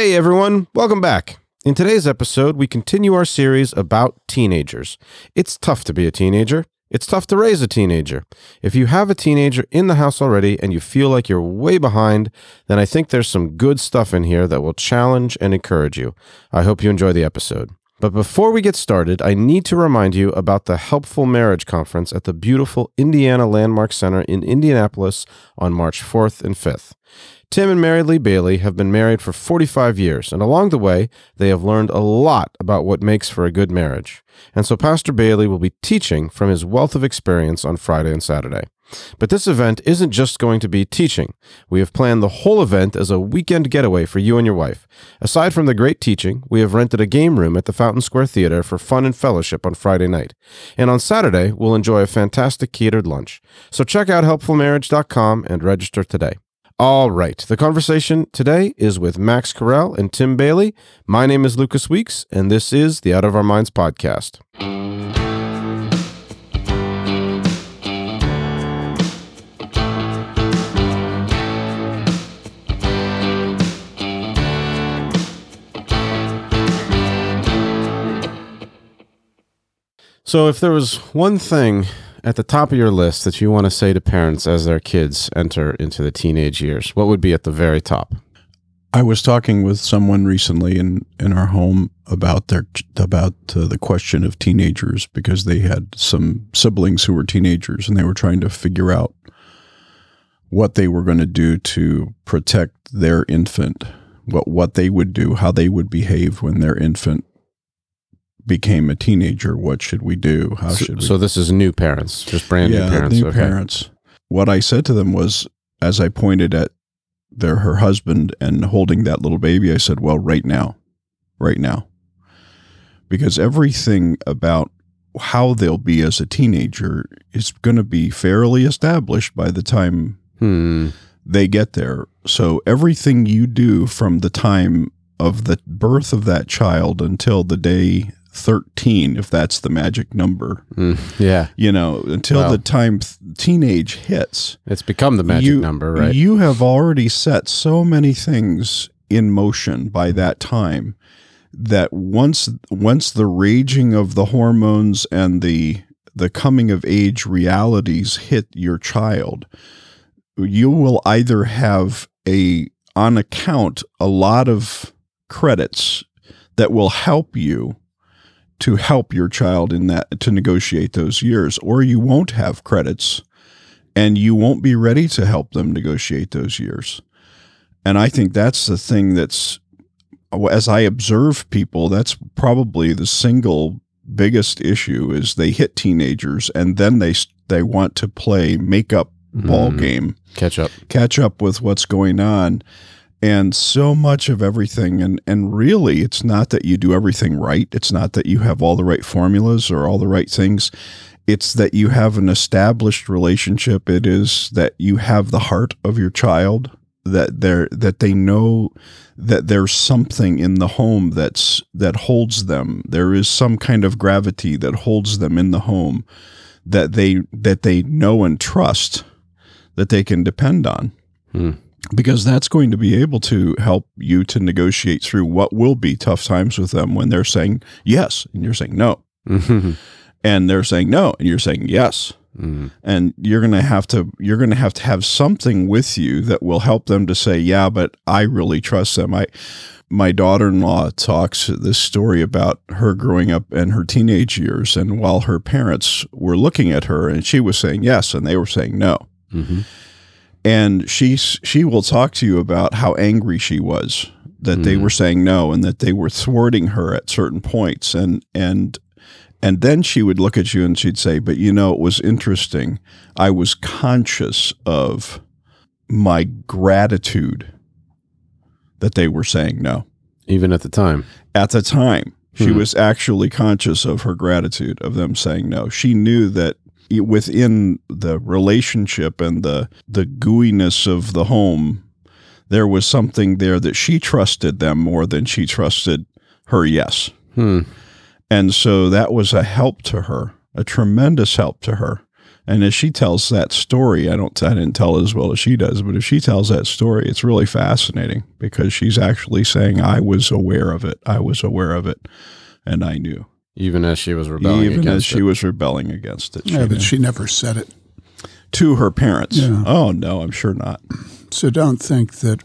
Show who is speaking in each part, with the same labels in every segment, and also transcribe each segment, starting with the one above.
Speaker 1: Hey everyone, welcome back. In today's episode, we continue our series about teenagers. It's tough to be a teenager. It's tough to raise a teenager. If you have a teenager in the house already and you feel like you're way behind, then I think there's some good stuff in here that will challenge and encourage you. I hope you enjoy the episode. But before we get started, I need to remind you about the Helpful Marriage Conference at the beautiful Indiana Landmark Center in Indianapolis on March 4th and 5th. Tim and Mary Lee Bayly have been married for 45 years, and along the way, they have learned a lot about what makes for a good marriage. And so Pastor Bayly will be teaching from his wealth of experience on Friday and Saturday. But this event isn't just going to be teaching. We have planned the whole event as a weekend getaway for you and your wife. Aside from the great teaching, we have rented a game room at the Fountain Square Theater for fun and fellowship on Friday night. And on Saturday, we'll enjoy a fantastic catered lunch. So check out helpfulmarriage.com and register today. All right. The conversation today is with Max Carell and Tim Bayly. My name is Lucas Weeks, and this is the Out of Our Minds podcast. So, if there was one thing at the top of your list that you want to say to parents as their kids enter into the teenage years, what would be at the very top?
Speaker 2: I was talking with someone recently in, in our home about their about uh, the question of teenagers because they had some siblings who were teenagers and they were trying to figure out what they were going to do to protect their infant, what what they would do, how they would behave when their infant became a teenager, what should we do? How
Speaker 1: so,
Speaker 2: should we?
Speaker 1: So this is new parents, just brand
Speaker 2: yeah,
Speaker 1: new parents.
Speaker 2: New
Speaker 1: okay.
Speaker 2: parents. What I said to them was, as I pointed at their her husband and holding that little baby, I said, "Well, right now, right now," because everything about how they'll be as a teenager is going to be fairly established by the time
Speaker 1: hmm.
Speaker 2: they get there. So everything you do from the time of the birth of that child until the day 13 if that's the magic number.
Speaker 1: Mm, yeah.
Speaker 2: You know until
Speaker 1: Well.
Speaker 2: the time th- teenage hits
Speaker 1: it's become the magic
Speaker 2: you,
Speaker 1: number right?
Speaker 2: you have already set so many things in motion by that time that once once the raging of the hormones and the the coming of age realities hit your child you will either have a on account a lot of credits that will help you to help your child in that to negotiate those years. Or you won't have credits and you won't be ready to help them negotiate those years. And i think that's the thing that's as i observe people that's probably the single biggest issue is they hit teenagers and then they they want to play make-up ball
Speaker 1: Mm,
Speaker 2: game.
Speaker 1: Catch up.
Speaker 2: Catch up with what's going on and so much of everything and and really it's not that you do everything right. It's not that you have all the right formulas or all the right things. It's that you have an established relationship. It is that you have the heart of your child that they're that they know that there's something in the home that's that holds them. There is some kind of gravity that holds them in the home that they that they know and trust that they can depend on.
Speaker 1: Hmm.
Speaker 2: Because that's going to be able to help you to negotiate through what will be tough times with them when they're saying yes and you're saying no
Speaker 1: Mhm.
Speaker 2: and they're saying no and you're saying yes
Speaker 1: Mm.
Speaker 2: and you're going to have to you're going to have to have something with you that will help them to say yeah but I really trust them I my daughter-in-law talks this story about her growing up and her teenage years and while her parents were looking at her and she was saying yes and they were saying no
Speaker 1: Mhm.
Speaker 2: And she she will talk to you about how angry she was that they
Speaker 1: Mhm.
Speaker 2: were saying no and that they were thwarting her at certain points. And and and then she would look at you and she'd say but you know it was interesting. I was conscious of my gratitude that they were saying no.
Speaker 1: Even at the time?
Speaker 2: At the time she
Speaker 1: Hmm.
Speaker 2: was actually conscious of her gratitude of them saying no. She knew that within the relationship and the the gooiness of the home there was something there that she trusted them more than she trusted her yes
Speaker 1: hmm.
Speaker 2: and so that was a help to her a tremendous help to her And as she tells that story, I don't, I didn't tell it as well as she does, but if she tells that story, it's really fascinating because she's actually saying, "I was aware of it. I was aware of it, and I knew."
Speaker 1: Even as she was rebelling
Speaker 2: Even as
Speaker 1: against
Speaker 2: she
Speaker 1: it.
Speaker 2: was rebelling against it, she
Speaker 3: Yeah,
Speaker 2: knew.
Speaker 3: but she never said it.
Speaker 2: to her parents.
Speaker 3: Yeah.
Speaker 2: Oh no, I'm sure not.
Speaker 3: So don't think that.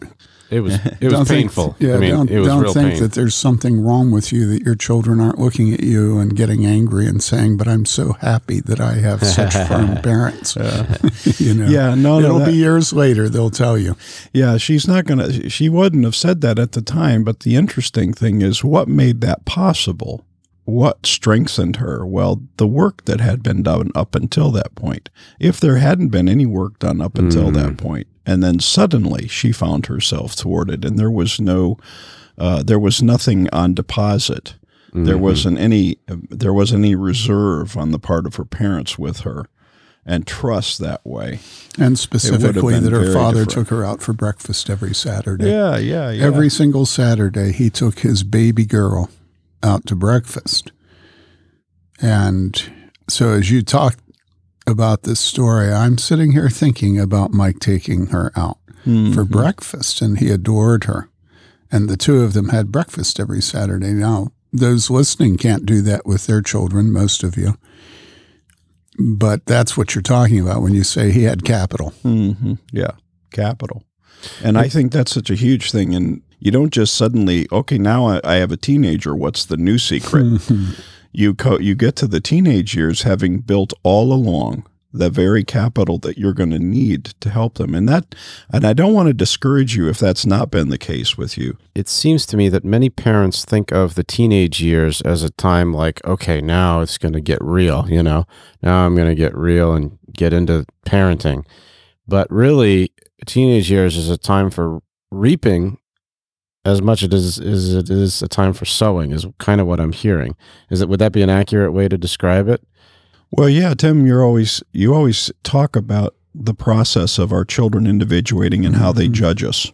Speaker 1: It was it was
Speaker 3: don't think-
Speaker 1: painful.
Speaker 3: yeah,
Speaker 1: I mean,
Speaker 3: don't,
Speaker 1: it was
Speaker 3: don't
Speaker 1: real
Speaker 3: think
Speaker 1: pain.
Speaker 3: that there's something wrong with you that your children aren't looking at you and getting angry and saying, "But I'm so happy that I have such firm parents." you know.
Speaker 2: Yeah, no, no,
Speaker 3: It'll
Speaker 2: that-
Speaker 3: be years later they'll tell you.
Speaker 2: Yeah, she's not gonna. She wouldn't have said that at the time. But the interesting thing is, what made that possible? What strengthened her? Well, the work that had been done up until that point. If there hadn't been any work done up until that point, and then suddenly she found herself thwarted, and there was no, uh, there was nothing on deposit. There wasn't any. There wasn't any reserve on the part of her parents with her, and trust that way.
Speaker 3: And specifically that her father
Speaker 2: different.
Speaker 3: took her out for breakfast every Saturday.
Speaker 2: Yeah, yeah, yeah.
Speaker 3: Every single Saturday, he took his baby girl out to breakfast. And so, as you talk about this story, I'm sitting here thinking about Mike taking her out for breakfast, and he adored her. And the two of them had breakfast every Saturday. Now, those listening can't do that with their children, most of you. But that's what you're talking about when you say he had capital.
Speaker 2: hmm Yeah, capital. And I think that's such a huge thing. And you don't just suddenly, okay, now I, I have a teenager. What's the new secret? you co- you get to the teenage years having built all along the very capital that you're going to need to help them. And that, and I don't want to discourage you if that's not been the case with you.
Speaker 1: it seems to me that many parents think of the teenage years as a time like, okay, now it's going to get real, you know, now I'm going to get real and get into parenting. But really, teenage years is a time for reaping as much as it is, as it is a time for sowing, is kind of what I'm hearing. Is it, would that be an accurate way to describe it?
Speaker 2: Well, yeah, Tim, you're always you always talk about the process of our children individuating and how they mm-hmm. judge us.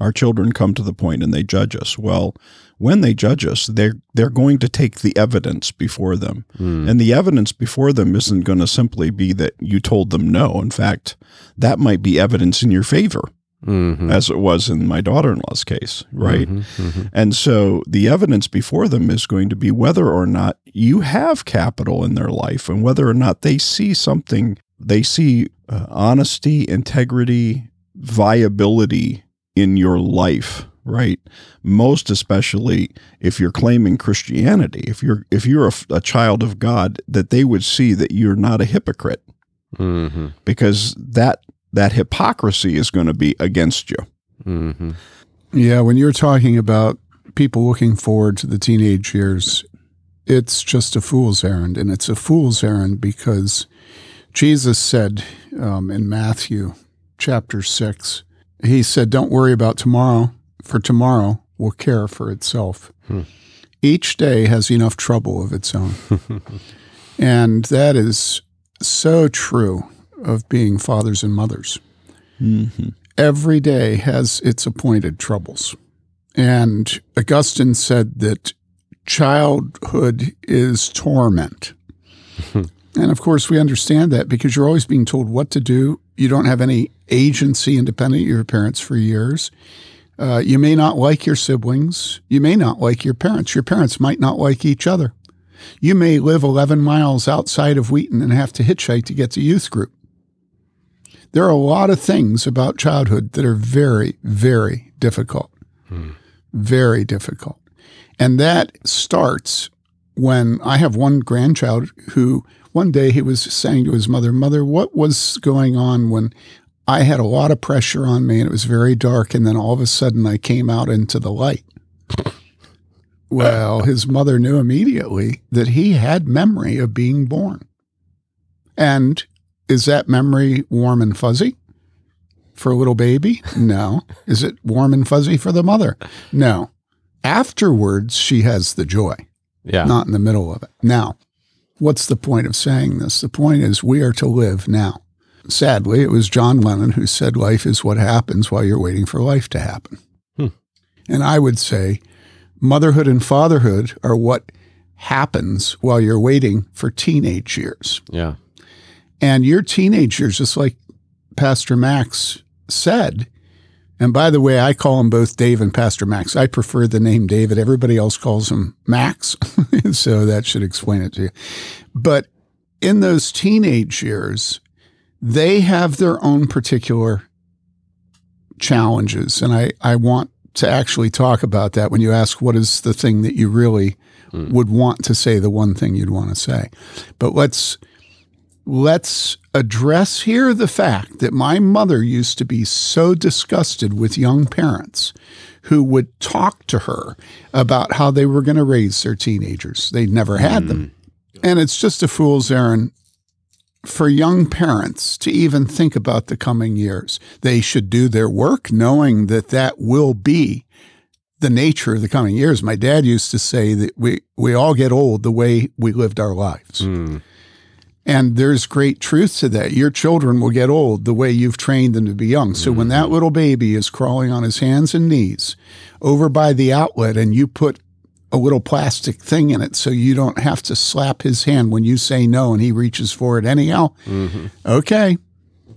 Speaker 2: Our children come to the point and they judge us. Well, when they judge us, they're they're going to take the evidence before them. Mm. And the evidence before them isn't going to simply be that you told them no. In fact, that might be evidence in your favor,
Speaker 1: Mm-hmm.
Speaker 2: as it was in my daughter-in-law's case, right?
Speaker 1: Mm-hmm.
Speaker 2: And so the evidence before them is going to be whether or not you have capital in their life and whether or not they see something, they see uh, honesty, integrity, viability in your life, right? Most especially if you're claiming Christianity, if you're if you're a, a child of God, that they would see that you're not a hypocrite
Speaker 1: Mm-hmm.
Speaker 2: because that that hypocrisy is going to be against you.
Speaker 1: Mm-hmm.
Speaker 3: Yeah, when you're talking about people looking forward to the teenage years, it's just a fool's errand. And it's a fool's errand because Jesus said um, in Matthew chapter 6, he said, Don't worry about tomorrow, for tomorrow will care for itself. Each day has enough trouble of its own. and that is so true of being fathers and mothers every day has its appointed troubles. And Augustine said that childhood is torment. and of course, we understand that because you're always being told what to do. You don't have any agency independent of your parents for years. Uh, you may not like your siblings. You may not like your parents. Your parents might not like each other. You may live 11 miles outside of Wheaton and have to hitchhike to get to youth group. There are a lot of things about childhood that are very, very difficult. Hmm. Very difficult. And that starts when I have one grandchild who one day he was saying to his mother, Mother, what was going on when I had a lot of pressure on me and it was very dark, and then all of a sudden I came out into the light? Well, his mother knew immediately that he had memory of being born. And is that memory warm and fuzzy for a little baby? No. Is it warm and fuzzy for the mother? No. Afterwards, she has the joy,
Speaker 1: Yeah.
Speaker 3: not in the middle of it. Now, what's the point of saying this? The point is we are to live now. Sadly, it was John Lennon who said life is what happens while you're waiting for life to happen.
Speaker 1: Hmm.
Speaker 3: And I would say motherhood and fatherhood are what happens while you're waiting for teenage years.
Speaker 1: yeah.
Speaker 3: And your teenagers, just like Pastor Max said, and by the way, I call them both Dave and Pastor Max. I prefer the name David. Everybody else calls him Max. so that should explain it to you. But in those teenage years, they have their own particular challenges. And I, I want to actually talk about that when you ask what is the thing that you really mm. would want to say, the one thing you'd want to say. But let's let's address here the fact that my mother used to be so disgusted with young parents who would talk to her about how they were going to raise their teenagers. They never had mm. them. And it's just a fool's errand for young parents to even think about the coming years. They should do their work knowing that that will be the nature of the coming years. My dad used to say that we, we all get old the way we lived our lives. Mm. And there's great truth to that. Your children will get old the way you've trained them to be young. So mm-hmm. when that mm-hmm. little baby is crawling on his hands and knees over by the outlet and you put a little plastic thing in it so you don't have to slap his hand when you say no and he reaches for it anyhow, mm-hmm. okay.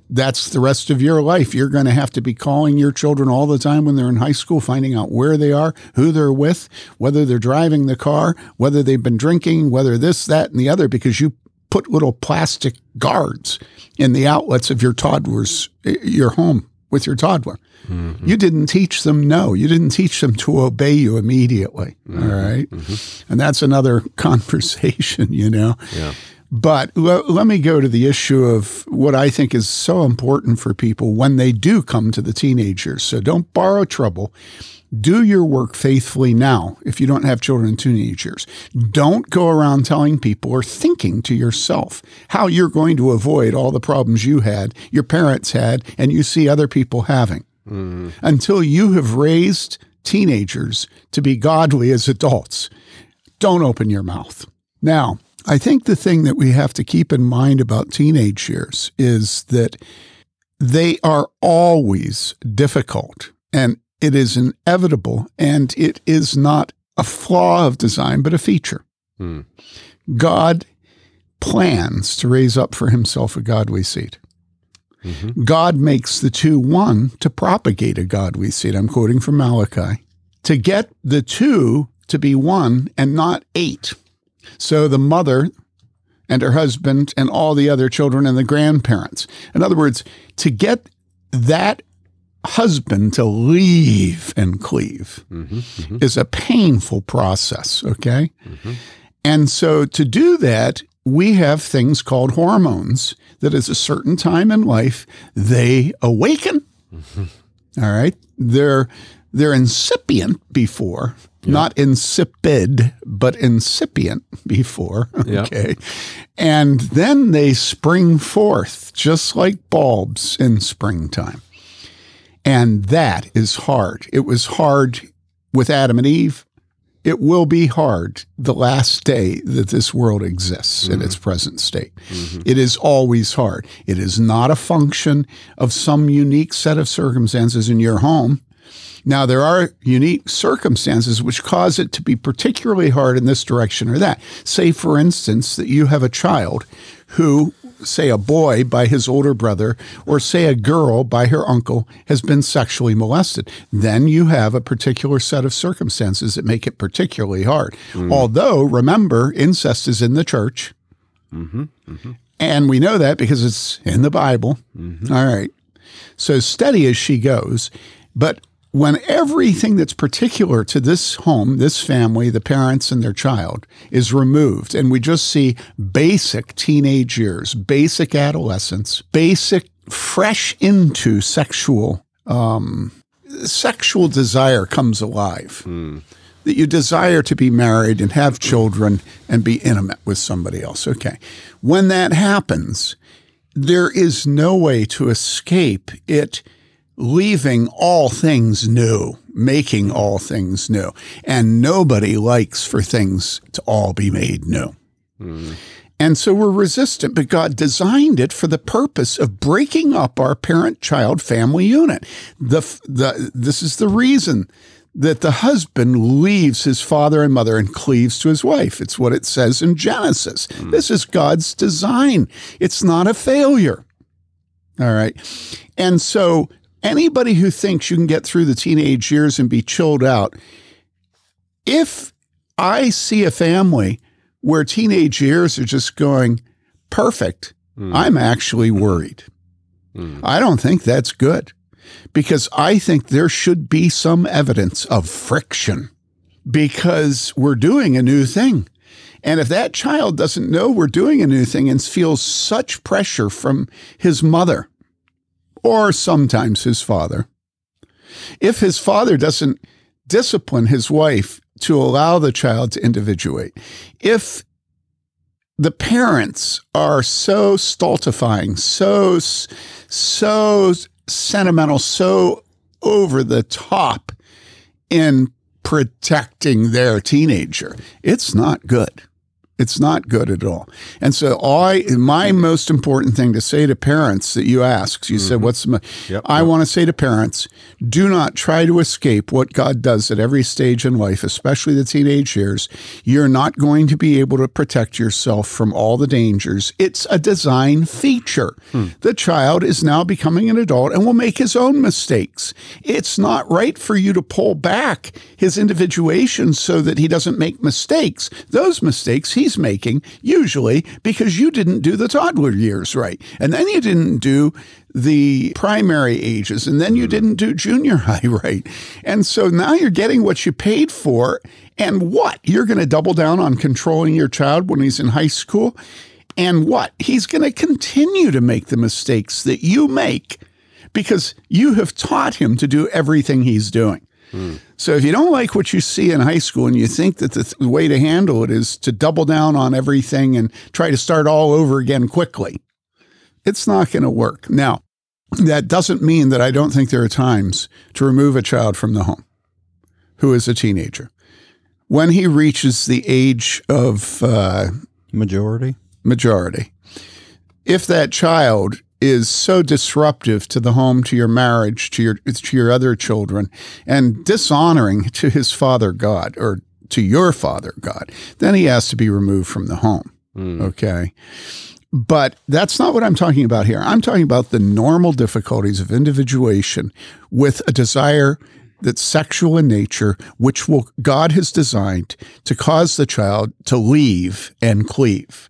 Speaker 3: That's the rest of your life. You're going to have to be calling your children all the time when they're in high school, finding out where they are, who they're with, whether they're driving the car, whether they've been drinking, whether this, that, and the other, because you put little plastic guards in the outlets of your toddler's your home with your toddler. Mm-hmm. You didn't teach them no. You didn't teach them to obey you immediately. Mm-hmm. All right? mm-hmm. And that's another conversation, you know.
Speaker 1: Yeah.
Speaker 3: But l- let me go to the issue of what I think is so important for people when they do come to the teenagers. So don't borrow trouble do your work faithfully now if you don't have children in teenage years. Don't go around telling people or thinking to yourself how you're going to avoid all the problems you had, your parents had, and you see other people having mm. until you have raised teenagers to be godly as adults. Don't open your mouth. Now, I think the thing that we have to keep in mind about teenage years is that they are always difficult. And it is inevitable and it is not a flaw of design, but a feature. Hmm. God plans to raise up for himself a godly seed. Mm-hmm. God makes the two one to propagate a God godly seed. I'm quoting from Malachi. To get the two to be one and not eight. So the mother and her husband and all the other children and the grandparents. In other words, to get that husband to leave and cleave mm-hmm, mm-hmm. is a painful process, okay? Mm-hmm. And so to do that, we have things called hormones that at a certain time in life they awaken. Mm-hmm. All right? They're they're incipient before, yeah. not insipid, but incipient before. Okay. Yeah. And then they spring forth just like bulbs in springtime. And that is hard. It was hard with Adam and Eve. It will be hard the last day that this world exists mm-hmm. in its present state. Mm-hmm. It is always hard. It is not a function of some unique set of circumstances in your home. Now, there are unique circumstances which cause it to be particularly hard in this direction or that. Say, for instance, that you have a child who say a boy by his older brother or say a girl by her uncle has been sexually molested, then you have a particular set of circumstances that make it particularly hard. Mm. Although, remember, incest is in the church. Mm-hmm, mm-hmm. And we know that because it's in the Bible. Mm-hmm. All right. So steady as she goes. But when everything that's particular to this home, this family, the parents and their child is removed, and we just see basic teenage years, basic adolescence, basic fresh into sexual um, sexual desire comes alive. Mm. That you desire to be married and have children and be intimate with somebody else. Okay. When that happens, there is no way to escape it leaving all things new, making all things new. And nobody likes for things to all be made new. Mm. And so we're resistant, but God designed it for the purpose of breaking up our parent child family unit. The, the, this is the reason that the husband leaves his father and mother and cleaves to his wife. It's what it says in Genesis. This is God's design. It's not a failure. All right. And so anybody who thinks you can get through the teenage years and be chilled out, if I see a family where teenage years are just going perfect, hmm. I'm actually worried. Hmm. I don't think that's good because I think there should be some evidence of friction because we're doing a new thing. And if that child doesn't know we're doing a new thing and feels such pressure from his mother or sometimes his father, if his father doesn't discipline his wife to allow the child to individuate, if the parents are so stultifying, so so sentimental, so over the top in protecting their teenager. It's not good. It's not good at all. And so I my most important thing to say to parents that you asked, you said mm-hmm. what's my,
Speaker 1: Yep,
Speaker 3: I want to say to parents, do not try to escape what God does at every stage in life, especially the teenage years. You're not going to be able to protect yourself from all the dangers. It's a design feature. Hmm. The child is now becoming an adult and will make his own mistakes. It's not right for you to pull back his individuation so that he doesn't make mistakes. Those mistakes he's making usually because you didn't do the toddler years right. And then you didn't do the primary ages and then you mm-hmm. didn't do junior high right. And so now you're getting what you paid for. And what? You're going to double down on controlling your child when he's in high school? And what? He's going to continue to make the mistakes that you make because you have taught him to do everything he's doing. So if you don't like what you see in high school and you think that the th- way to handle it is to double down on everything and try to start all over again quickly, it's not going to work. Now, that doesn't mean that I don't think there are times to remove a child from the home who is a teenager. When he reaches the age of uh,
Speaker 2: Majority.
Speaker 3: majority. If that child is so disruptive to the home, to your marriage, to your to your other children, and dishonoring to his father God or to your father God, then he has to be removed from the home. Hmm. Okay. But that's not what I'm talking about here. I'm talking about the normal difficulties of individuation with a desire that's sexual in nature, which will God has designed to cause the child to leave and cleave.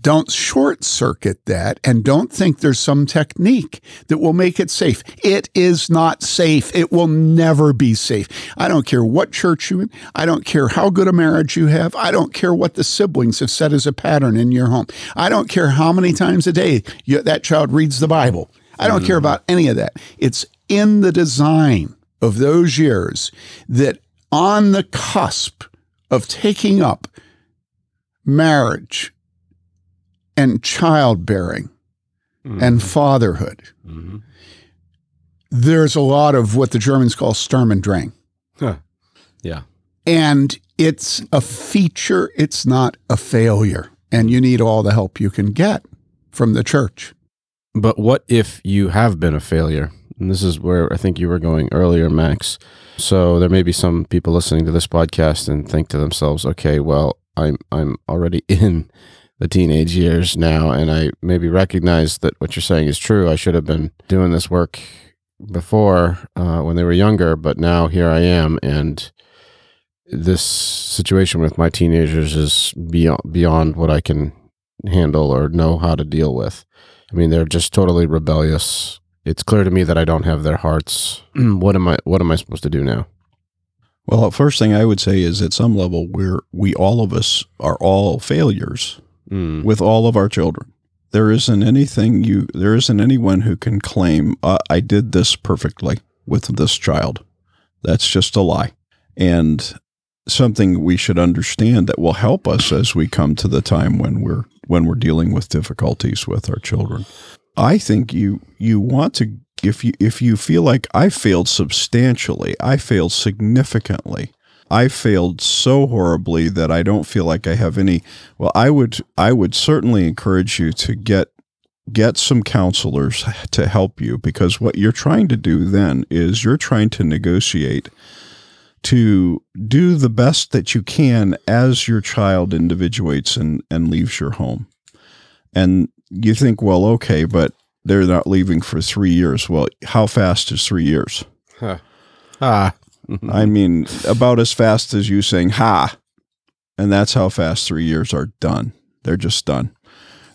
Speaker 3: Don't short circuit that and don't think there's some technique that will make it safe. It is not safe. It will never be safe. I don't care what church you're in. I don't care how good a marriage you have. I don't care what the siblings have set as a pattern in your home. I don't care how many times a day you, that child reads the Bible. I don't care mm. about any of that. It's in the design of those years that on the cusp of taking up marriage and childbearing mm-hmm. and fatherhood, mm-hmm. there's a lot of what the Germans call Sturm und Drang.
Speaker 1: Huh. Yeah.
Speaker 3: And it's a feature, it's not a failure. And you need all the help you can get from the church.
Speaker 1: But what if you have been a failure? And this is where I think you were going earlier, Max. So there may be some people listening to this podcast and think to themselves, okay, well, I'm I'm already in the teenage years now, and I maybe recognize that what you're saying is true. I should have been doing this work before uh, when they were younger, but now here I am, and this situation with my teenagers is beyond beyond what I can handle or know how to deal with. I mean, they're just totally rebellious. It's clear to me that I don't have their hearts. what am I? What am I supposed to do now?
Speaker 2: Well, first thing I would say is at some level we're we all of us are all failures
Speaker 1: Mm.
Speaker 2: with all of our children. There isn't anything you there isn't anyone who can claim uh, I did this perfectly with this child. That's just a lie. And something we should understand that will help us as we come to the time when we're when we're dealing with difficulties with our children. I think you you want to if you if you feel like I failed substantially, I failed significantly. I failed so horribly that I don't feel like I have any well I would I would certainly encourage you to get get some counselors to help you because what you're trying to do then is you're trying to negotiate to do the best that you can as your child individuates and, and leaves your home. And you think, well, okay, but they're not leaving for three years. Well, how fast is three years?
Speaker 1: Huh. Ah.
Speaker 2: I mean, about as fast as you saying ha. And that's how fast three years are done. They're just done.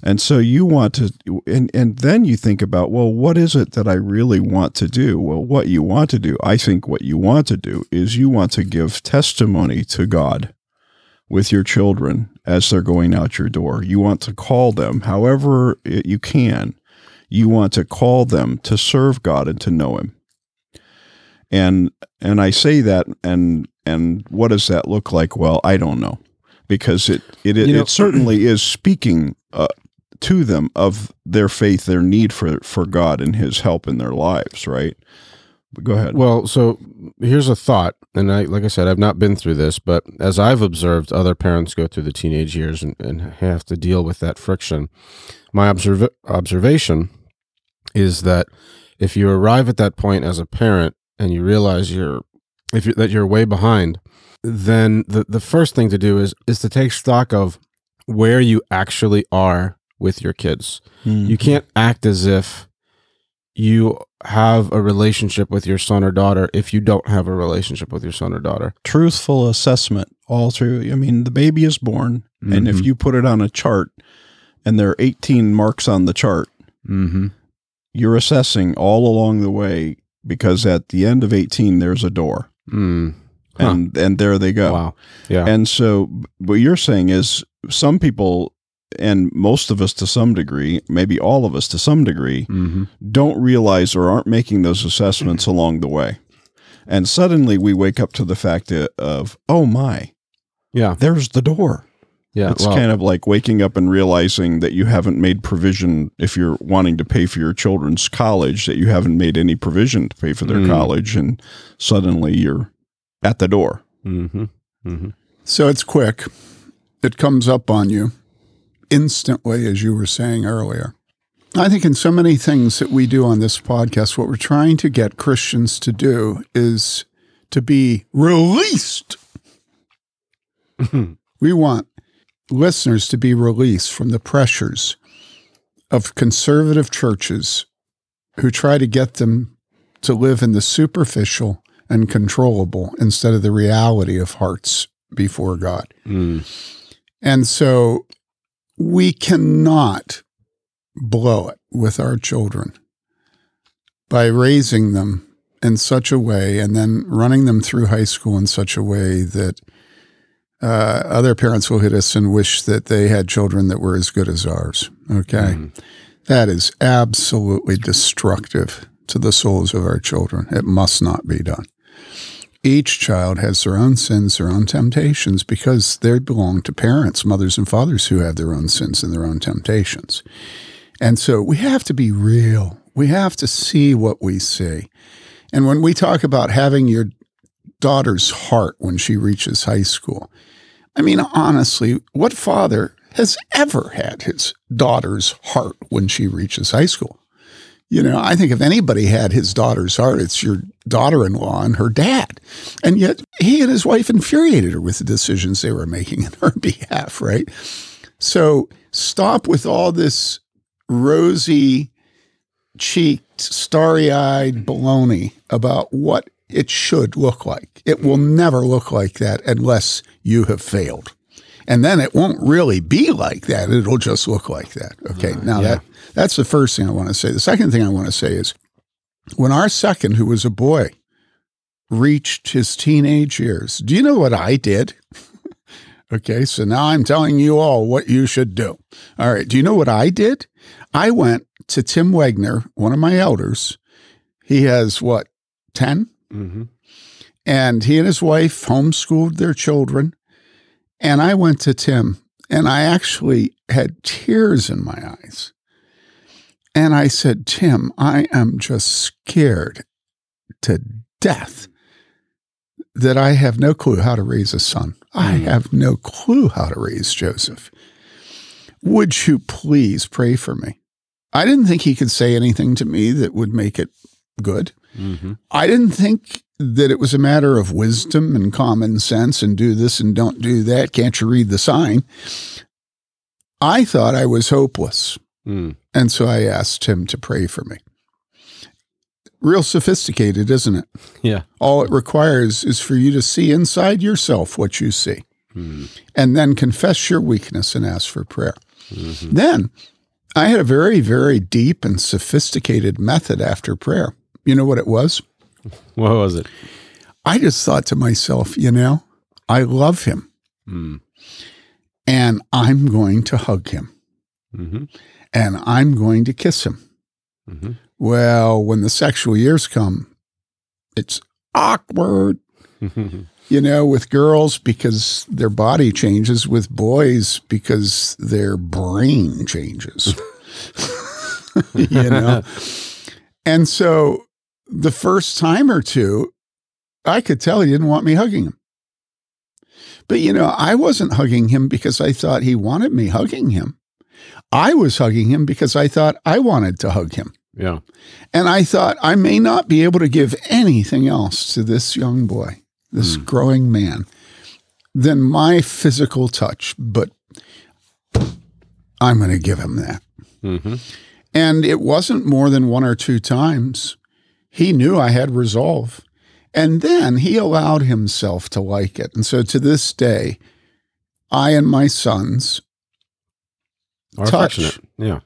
Speaker 2: And so you want to, and, and then you think about, well, what is it that I really want to do? Well, what you want to do, I think what you want to do is you want to give testimony to God with your children as they're going out your door. You want to call them however you can. You want to call them to serve God and to know Him. And and I say that, and and what does that look like? Well, I don't know, because it it it,
Speaker 1: You know-
Speaker 2: it certainly is speaking uh, to them of their faith, their need for for God and His help in their lives. Right? But go ahead.
Speaker 1: Well, so here's a thought, and I, like I said, I've not been through this, but as I've observed other parents go through the teenage years and, and have to deal with that friction, my observ- observation is that if you arrive at that point as a parent and you realize you're if you, that you're way behind, then the the first thing to do is is to take stock of where you actually are with your kids. You can't act as if you have a relationship with your son or daughter if you don't have a relationship with your son or daughter.
Speaker 2: truthful assessment all through. I mean, the baby is born, and if
Speaker 1: Mhm.
Speaker 2: you put it on a chart, and there are 18 marks on the chart,
Speaker 1: Mm-hmm.
Speaker 2: you're assessing all along the way because at the end of 18 there's a door
Speaker 1: Mm. Huh.
Speaker 2: and and there they go
Speaker 1: Wow. Yeah.
Speaker 2: and so what you're saying is some people and most of us to some degree maybe all of us to some degree
Speaker 1: mm-hmm.
Speaker 2: don't realize or aren't making those assessments along the way and suddenly we wake up to the fact of oh my
Speaker 1: Yeah.
Speaker 2: there's the door
Speaker 1: Yeah.
Speaker 2: it's
Speaker 1: well,
Speaker 2: kind of like waking up and realizing that you haven't made provision if you're wanting to pay for your children's college, that you haven't made any provision to pay for their
Speaker 1: Mm.
Speaker 2: college, and suddenly you're at the door.
Speaker 1: mm-hmm. Mm-hmm.
Speaker 3: So it's quick. It comes up on you instantly, as you were saying earlier. I think in so many things that we do on this podcast, what we're trying to get Christians to do is to be released. we want listeners to be released from the pressures of conservative churches who try to get them to live in the superficial and controllable instead of the reality of hearts before God.
Speaker 1: Mm.
Speaker 3: And so we cannot blow it with our children by raising them in such a way and then running them through high school in such a way that uh, other parents will hit us and wish that they had children that were as good as ours. Okay.
Speaker 1: Mhm.
Speaker 3: That is absolutely destructive to the souls of our children. It must not be done. Each child has their own sins, their own temptations, because they belong to parents, mothers, and fathers who have their own sins and their own temptations. And so we have to be real. We have to see what we see. And when we talk about having your daughter's heart when she reaches high school, I mean, honestly, what father has ever had his daughter's heart when she reaches high school? You know, I think if anybody had his daughter's heart, it's your daughter in law and her dad. And yet he and his wife infuriated her with the decisions they were making in her behalf, right? So stop with all this rosy cheeked, starry eyed baloney about what it should look like. It hmm. will never look like that unless you have failed. And then it won't really be like that. It'll just look like that. Okay. Ah, now
Speaker 1: yeah.
Speaker 3: that that's the first thing I want to say. The second thing I want to say is when our second, who was a boy, reached his teenage years, do you know what I did? okay, so now I'm telling you all what you should do. All right, do you know what I did? I went to Tim Wagner, one of my elders. He has what, 10?
Speaker 1: Mm-hmm.
Speaker 3: And he and his wife homeschooled their children. And I went to Tim and I actually had tears in my eyes. And I said, Tim, I am just scared to death that I have no clue how to raise a son. I
Speaker 1: Hmm.
Speaker 3: have no clue how to raise Joseph. Would you please pray for me? I didn't think he could say anything to me that would make it good.
Speaker 1: Mm-hmm.
Speaker 3: I didn't think that it was a matter of wisdom and common sense and do this and don't do that. Can't you read the sign? I thought I was hopeless.
Speaker 1: Mm.
Speaker 3: And so I asked him to pray for me. Real sophisticated, isn't it?
Speaker 1: Yeah.
Speaker 3: All it requires is for you to see inside yourself what you see
Speaker 1: Mm.
Speaker 3: and then confess your weakness and ask for prayer.
Speaker 1: Mhm.
Speaker 3: Then I had a very, very deep and sophisticated method after prayer. You know what it was?
Speaker 1: What was it?
Speaker 3: I just thought to myself, you know, I love him
Speaker 1: Mm.
Speaker 3: and I'm going to hug him
Speaker 1: hmm
Speaker 3: and I'm going to kiss him.
Speaker 1: hmm
Speaker 3: Well, when the sexual years come, it's awkward, you know, with girls because their body changes, with boys because their brain changes, you know. And so the first time or two, I could tell he didn't want me hugging him. But, you know, I wasn't hugging him because I thought he wanted me hugging him. I was hugging him because I thought I wanted to hug him.
Speaker 1: yeah.
Speaker 3: And I thought I may not be able to give anything else to this young boy, this growing man, than my physical touch, but I'm going to give him that.
Speaker 1: hmm
Speaker 3: And it wasn't more than one or two times. He knew I had resolve. And then he allowed himself to like it. And so to this day, I and my sons,
Speaker 1: Are
Speaker 3: Touch.
Speaker 1: affectionate. Yeah.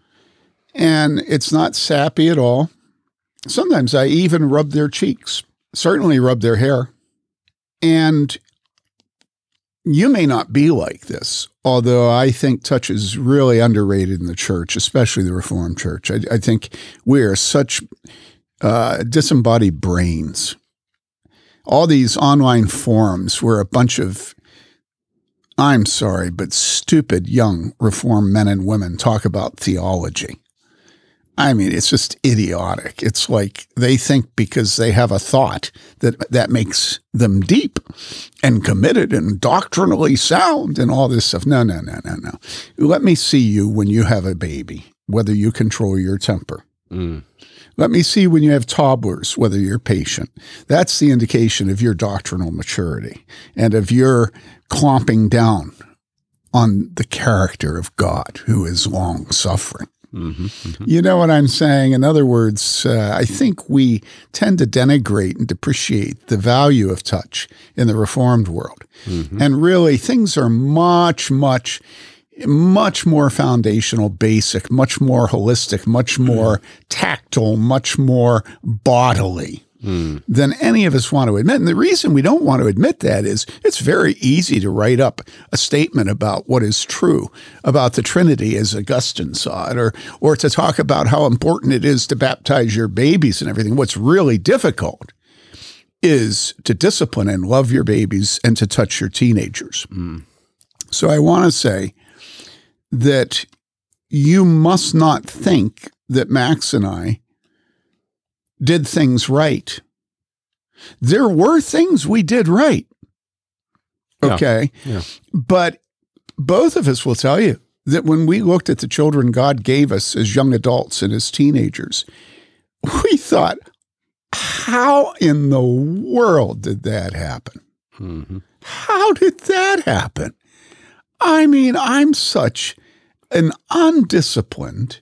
Speaker 3: and it's not sappy at all. Sometimes I even rub their cheeks, certainly rub their hair. And you may not be like this, although I think touch is really underrated in the church, especially the Reformed Church. I, I think we are such uh, disembodied brains. All these online forums where a bunch of, I'm sorry, but stupid young Reformed men and women talk about theology. I mean, it's just idiotic. It's like they think because they have a thought that that makes them deep and committed and doctrinally sound and all this stuff. No, no, no, no, no. Let me see you when you have a baby, whether you control your temper.
Speaker 1: Mm.
Speaker 3: Let me see when you have toddlers whether you're patient. That's the indication of your doctrinal maturity and of your clomping down on the character of God who is long suffering.
Speaker 1: hmm
Speaker 3: You know what I'm saying? In other words, uh, I think we tend to denigrate and depreciate the value of touch in the Reformed world. And really, things are much, much, much more foundational, basic, much more holistic, much hmm. more tactile, much more bodily hmm. than any of us want to admit. And the reason we don't want to admit that is it's very easy to write up a statement about what is true about the Trinity as Augustine saw it, or or to talk about how important it is to baptize your babies and everything. What's really difficult is to discipline and love your babies and to touch your teenagers. Hmm. So I want to say that you must not think that Max and I did things right. There were things we did right. Okay.
Speaker 1: Yeah.
Speaker 3: But both of us will tell you that when we looked at the children God gave us as young adults and as teenagers, we thought, how in the world did that happen?
Speaker 1: hmm
Speaker 3: How did that happen? I mean, I'm such an undisciplined,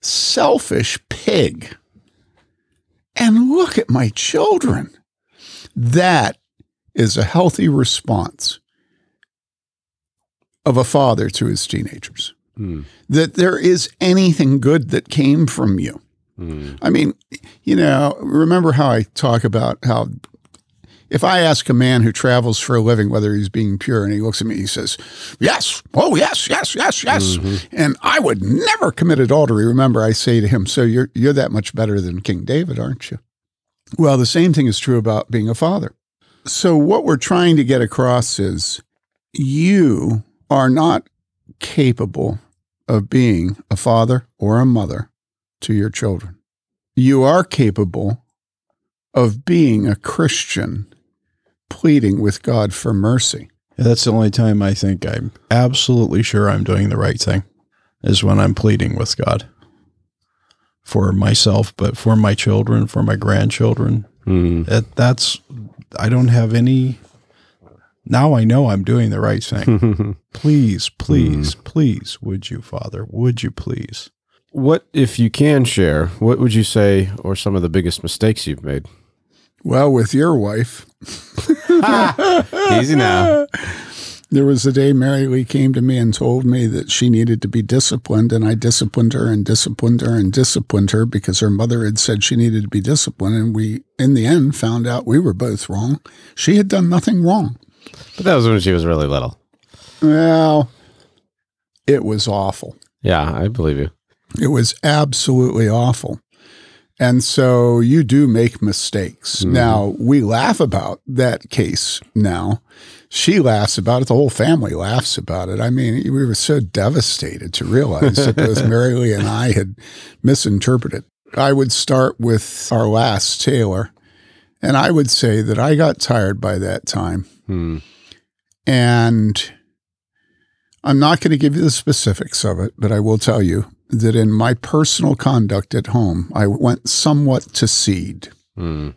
Speaker 3: selfish pig. And look at my children. That is a healthy response of a father to his teenagers.
Speaker 1: Mm.
Speaker 3: That there is anything good that came from you.
Speaker 1: Mm.
Speaker 3: I mean, you know, remember how I talk about how if I ask a man who travels for a living whether he's being pure and he looks at me, he says, Yes, oh, yes, yes, yes, yes. Mm-hmm. And I would never commit adultery. Remember, I say to him, So you're, you're that much better than King David, aren't you? Well, the same thing is true about being a father. So, what we're trying to get across is you are not capable of being a father or a mother to your children. You are capable of being a Christian pleading with God for mercy.
Speaker 2: That's the only time I think I'm absolutely sure I'm doing the right thing is when I'm pleading with God for myself, but for my children, for my grandchildren.
Speaker 1: Mm.
Speaker 2: That, that's I don't have any. Now I know I'm doing the right thing. please, please, please, would you, Father? Would you please?
Speaker 1: what, if you can share, what would you say are some of the biggest mistakes you've made?
Speaker 3: Well, with your wife,
Speaker 1: Easy now.
Speaker 3: there was a day Mary Lee came to me and told me that she needed to be disciplined, and I disciplined her and disciplined her and disciplined her because her mother had said she needed to be disciplined. And we, in the end, found out we were both wrong. She had done nothing wrong.
Speaker 1: But that was when she was really little.
Speaker 3: Well, it was awful.
Speaker 1: Yeah, I believe you.
Speaker 3: It was absolutely awful. And so you do make mistakes. Now, we laugh about that case now. She laughs about it. The whole family laughs about it. I mean, we were so devastated to realize that both Mary Lee and I had misinterpreted. I would start with our last Taylor, and I would say that I got tired by that time.
Speaker 1: Hmm.
Speaker 3: And I'm not going to give you the specifics of it, but I will tell you that in my personal conduct at home, I went somewhat to seed.
Speaker 1: Hmm.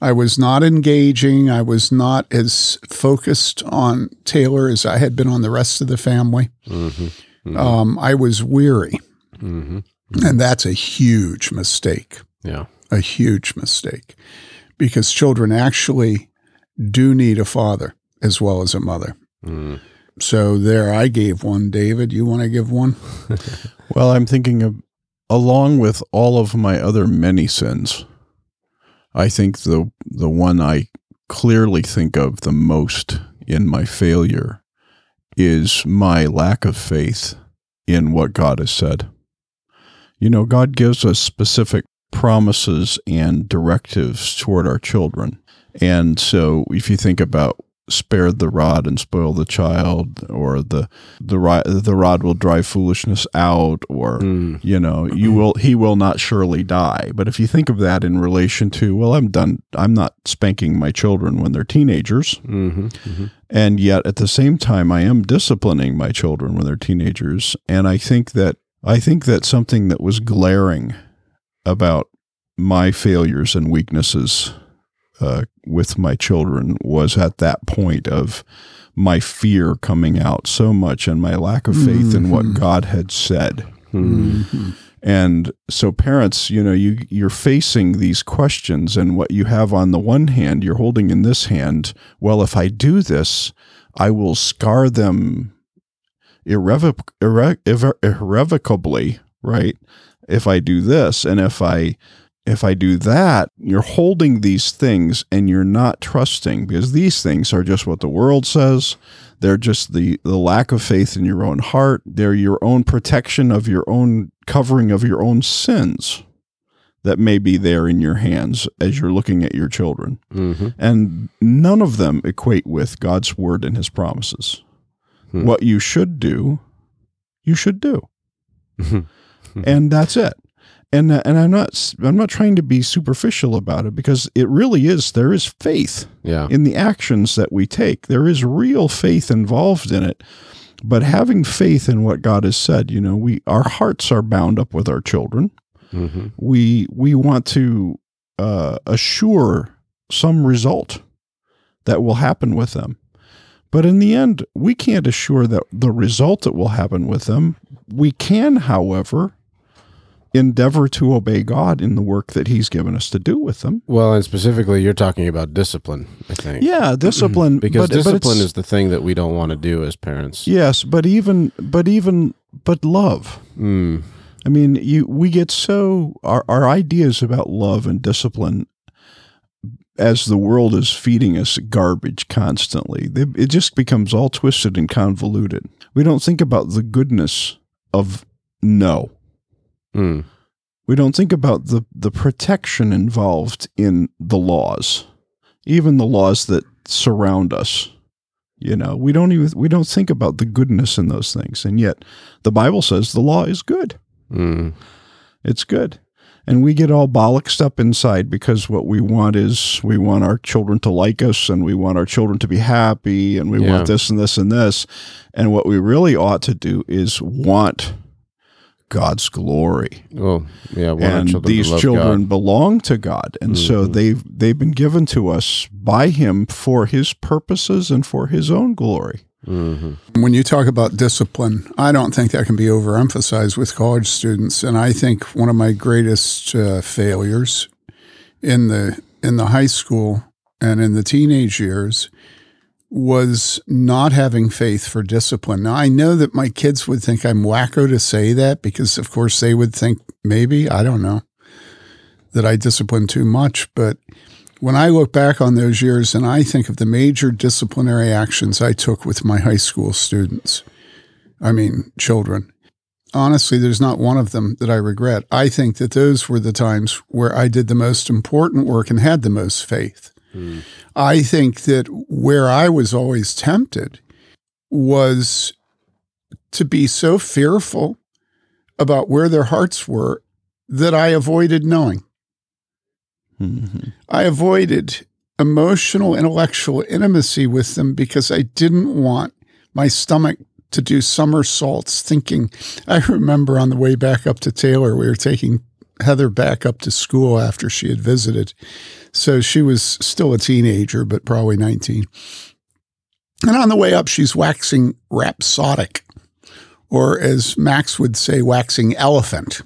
Speaker 3: I was not engaging. I was not as focused on Taylor as I had been on the rest of the family.
Speaker 1: Mm-hmm.
Speaker 3: Um, I was weary.
Speaker 1: Mm-hmm.
Speaker 3: And that's a huge mistake,
Speaker 1: Yeah.
Speaker 3: a huge mistake, because children actually do need a father as well as a mother.
Speaker 1: Mm.
Speaker 3: So there, I gave one. David, you want to give one?
Speaker 2: Well, I'm thinking of, along with all of my other many sins, I think the the one I clearly think of the most in my failure is my lack of faith in what God has said. You know, God gives us specific promises and directives toward our children. And so if you think about spared the rod and spoil the child or the the rod, the rod will drive foolishness out or
Speaker 1: Mm.
Speaker 2: you know you will he will not surely die but if you think of that in relation to well i'm done i'm not spanking my children when they're teenagers
Speaker 1: Mm-hmm. Mm-hmm.
Speaker 2: and yet at the same time i am disciplining my children when they're teenagers and i think that i think that something that was glaring about my failures and weaknesses uh, with my children was at that point of my fear coming out so much and my lack of faith in what
Speaker 3: Mhm.
Speaker 2: god had said
Speaker 1: Mm.
Speaker 3: Mhm.
Speaker 2: and so parents, you know, you you're facing these questions and what you have on the one hand, you're holding in this hand, well, if I do this, I will scar them irrevoc- irre- irre- irrevocably, right? If I do this and if I if I do that, you're holding these things and you're not trusting because these things are just what the world says. They're just the, the lack of faith in your own heart. They're your own protection of your own covering of your own sins that may be there in your hands as you're looking at your children.
Speaker 1: Mm-hmm.
Speaker 2: And none of them equate with God's word and his promises.
Speaker 1: Hmm.
Speaker 2: What you should do, you should do. and that's it. And uh, and I'm not I'm not trying to be superficial about it because it really is there is faith
Speaker 1: Yeah.
Speaker 2: in the actions that we take. There is real faith involved in it. But having faith in what God has said, you know, we our hearts are bound up with our children.
Speaker 1: Mm-hmm.
Speaker 2: We we want to uh, assure some result that will happen with them. But in the end, we can't assure that the result that will happen with them. We can, however, endeavor to obey God in the work that He's given us to do with them.
Speaker 1: Well, and specifically, you're talking about discipline, I think.
Speaker 2: Yeah, discipline
Speaker 1: Because
Speaker 2: but- but
Speaker 1: discipline
Speaker 2: it's-
Speaker 1: is the thing that we don't want to do as parents.
Speaker 2: Yes, but even but even but love.
Speaker 1: Mm.
Speaker 2: I mean, you we get so our our ideas about love and discipline as the world is feeding us garbage constantly. They, it just becomes all twisted and convoluted. We don't think about the goodness of no.
Speaker 1: Mm.
Speaker 2: We don't think about the the protection involved in the laws, even the laws that surround us. You know, we don't even we don't think about the goodness in those things, and yet the Bible says the law is good.
Speaker 1: Mm.
Speaker 2: It's good. And we get all bollocksed up inside because what we want is we want our children to like us and we want our children to be happy and we
Speaker 1: Yeah.
Speaker 2: want this and this and this. And what we really ought to do is want God's glory.
Speaker 1: Well, yeah.
Speaker 2: And
Speaker 1: children
Speaker 2: these children
Speaker 1: God.
Speaker 2: belong to God, and so
Speaker 1: Mhm.
Speaker 2: they've they've been given to us by Him for His purposes and for His own glory.
Speaker 1: Mhm.
Speaker 3: When you talk about discipline, I don't think that can be overemphasized with college students. And I think one of my greatest uh, failures in the in the high school and in the teenage years was not having faith for discipline. Now I know that my kids would think I'm wacko to say that because of course they would think maybe, I don't know, that I discipline too much, but when I look back on those years and I think of the major disciplinary actions I took with my high school students, I mean, children, honestly, there's not one of them that I regret. I think that those were the times where I did the most important work and had the most faith.
Speaker 1: Mm.
Speaker 3: I think that where I was always tempted was to be so fearful about where their hearts were that I avoided knowing.
Speaker 2: Mhm.
Speaker 3: I avoided emotional, intellectual intimacy with them because I didn't want my stomach to do somersaults thinking. I remember on the way back up to Taylor, we were taking Heather back up to school after she had visited. So she was still a teenager, but probably 19. And on the way up, she's waxing rhapsodic, or as Max would say, waxing elephant,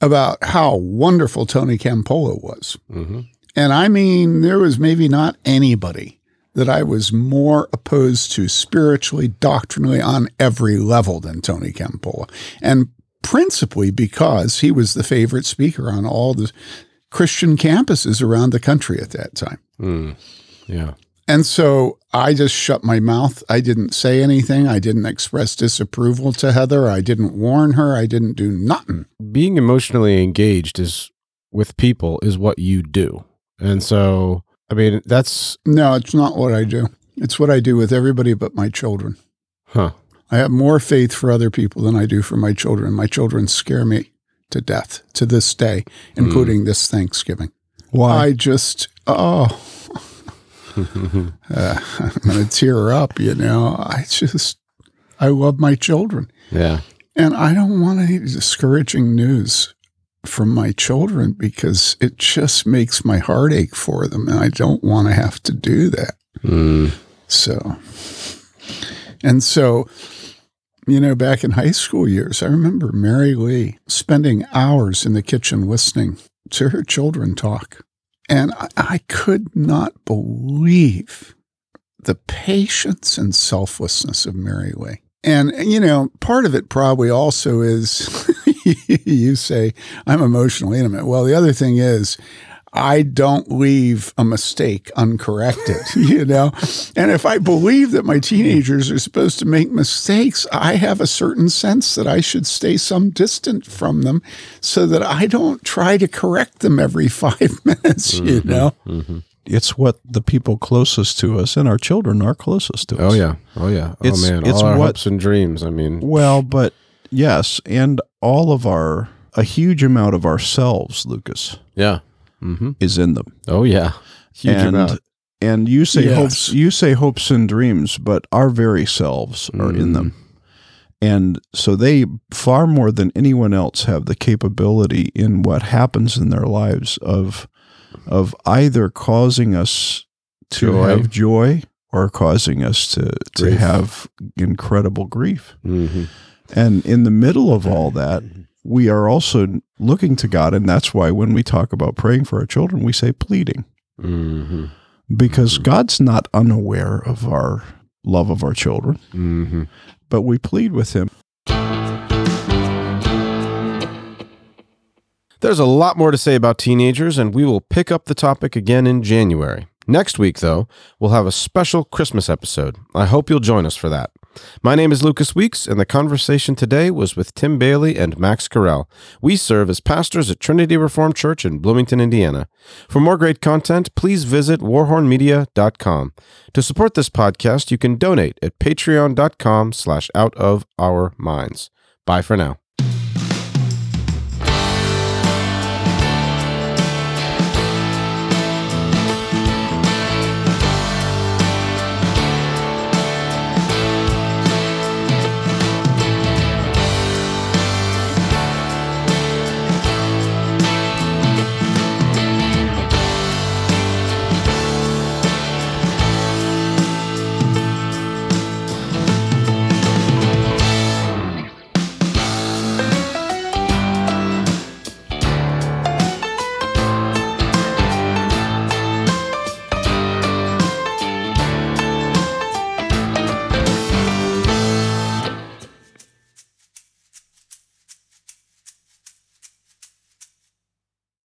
Speaker 3: about how wonderful Tony Campolo was.
Speaker 1: Mhm.
Speaker 3: And I mean, there was maybe not anybody that I was more opposed to spiritually, doctrinally, on every level than Tony Campolo. And principally because he was the favorite speaker on all the Christian campuses around the country at that time.
Speaker 1: Mm. Yeah.
Speaker 3: And so I just shut my mouth. I didn't say anything. I didn't express disapproval to Heather. I didn't warn her. I didn't do nothing.
Speaker 1: being emotionally engaged is with people is what you do. And so, I mean, that's
Speaker 3: No, it's not what I do. It's what I do with everybody but my children.
Speaker 1: huh.
Speaker 3: I have more faith for other people than I do for my children. My children scare me to death to this day, including this Thanksgiving.
Speaker 2: Why?
Speaker 3: I just, oh, uh, I'm going to tear up, you know. I just, I love my children.
Speaker 1: yeah.
Speaker 3: And I don't want any discouraging news from my children because it just makes my heart ache for them. And I don't want to have to do that.
Speaker 1: Mm.
Speaker 3: So, and so, you know, back in high school years, I remember Mary Lee spending hours in the kitchen listening to her children talk. And I, I could not believe the patience and selflessness of Mary Lee. And, you know, part of it probably also is you say, I'm emotionally intimate. Well, the other thing is, I don't leave a mistake uncorrected, you know? And if I believe that my teenagers are supposed to make mistakes, I have a certain sense that I should stay some distant from them so that I don't try to correct them every five minutes, you know?
Speaker 1: hmm
Speaker 2: it's what the people closest to us and our children are closest to us.
Speaker 1: Oh yeah. Oh yeah.
Speaker 2: It's-
Speaker 1: oh man.
Speaker 2: it's
Speaker 1: All our
Speaker 2: what-
Speaker 1: hopes and dreams. I mean,
Speaker 2: Well, but yes, and all of our a huge amount of ourselves, Lucas,
Speaker 1: yeah. Hmm
Speaker 2: is in them.
Speaker 1: Oh yeah. Huge
Speaker 2: and
Speaker 1: amount.
Speaker 2: and you say
Speaker 3: Yes.
Speaker 2: hopes you say hopes and dreams, but our very selves are in
Speaker 1: Mm.
Speaker 2: them. And so they far more than anyone else have the capability in what happens in their lives of of either causing us to
Speaker 1: Joy.
Speaker 2: have joy or causing us to to
Speaker 1: Grief.
Speaker 2: have incredible grief.
Speaker 1: hmm
Speaker 2: And in the middle of all that, we are also looking to God. And that's why when we talk about praying for our children, we say pleading,
Speaker 1: hmm
Speaker 2: because God's not unaware of our love of our children,
Speaker 1: hmm
Speaker 2: but we plead with Him.
Speaker 1: There's a lot more to say about teenagers, and we will pick up the topic again in January. Next week, though, we'll have a special Christmas episode. I hope you'll join us for that. My name is Lucas Weeks, and the conversation today was with Tim Bayly and Max Carell. We serve as pastors at Trinity Reformed Church in Bloomington, Indiana. For more great content, please visit warhornmedia.com. To support this podcast, you can donate at patreon.com slash out of our minds. Bye for now.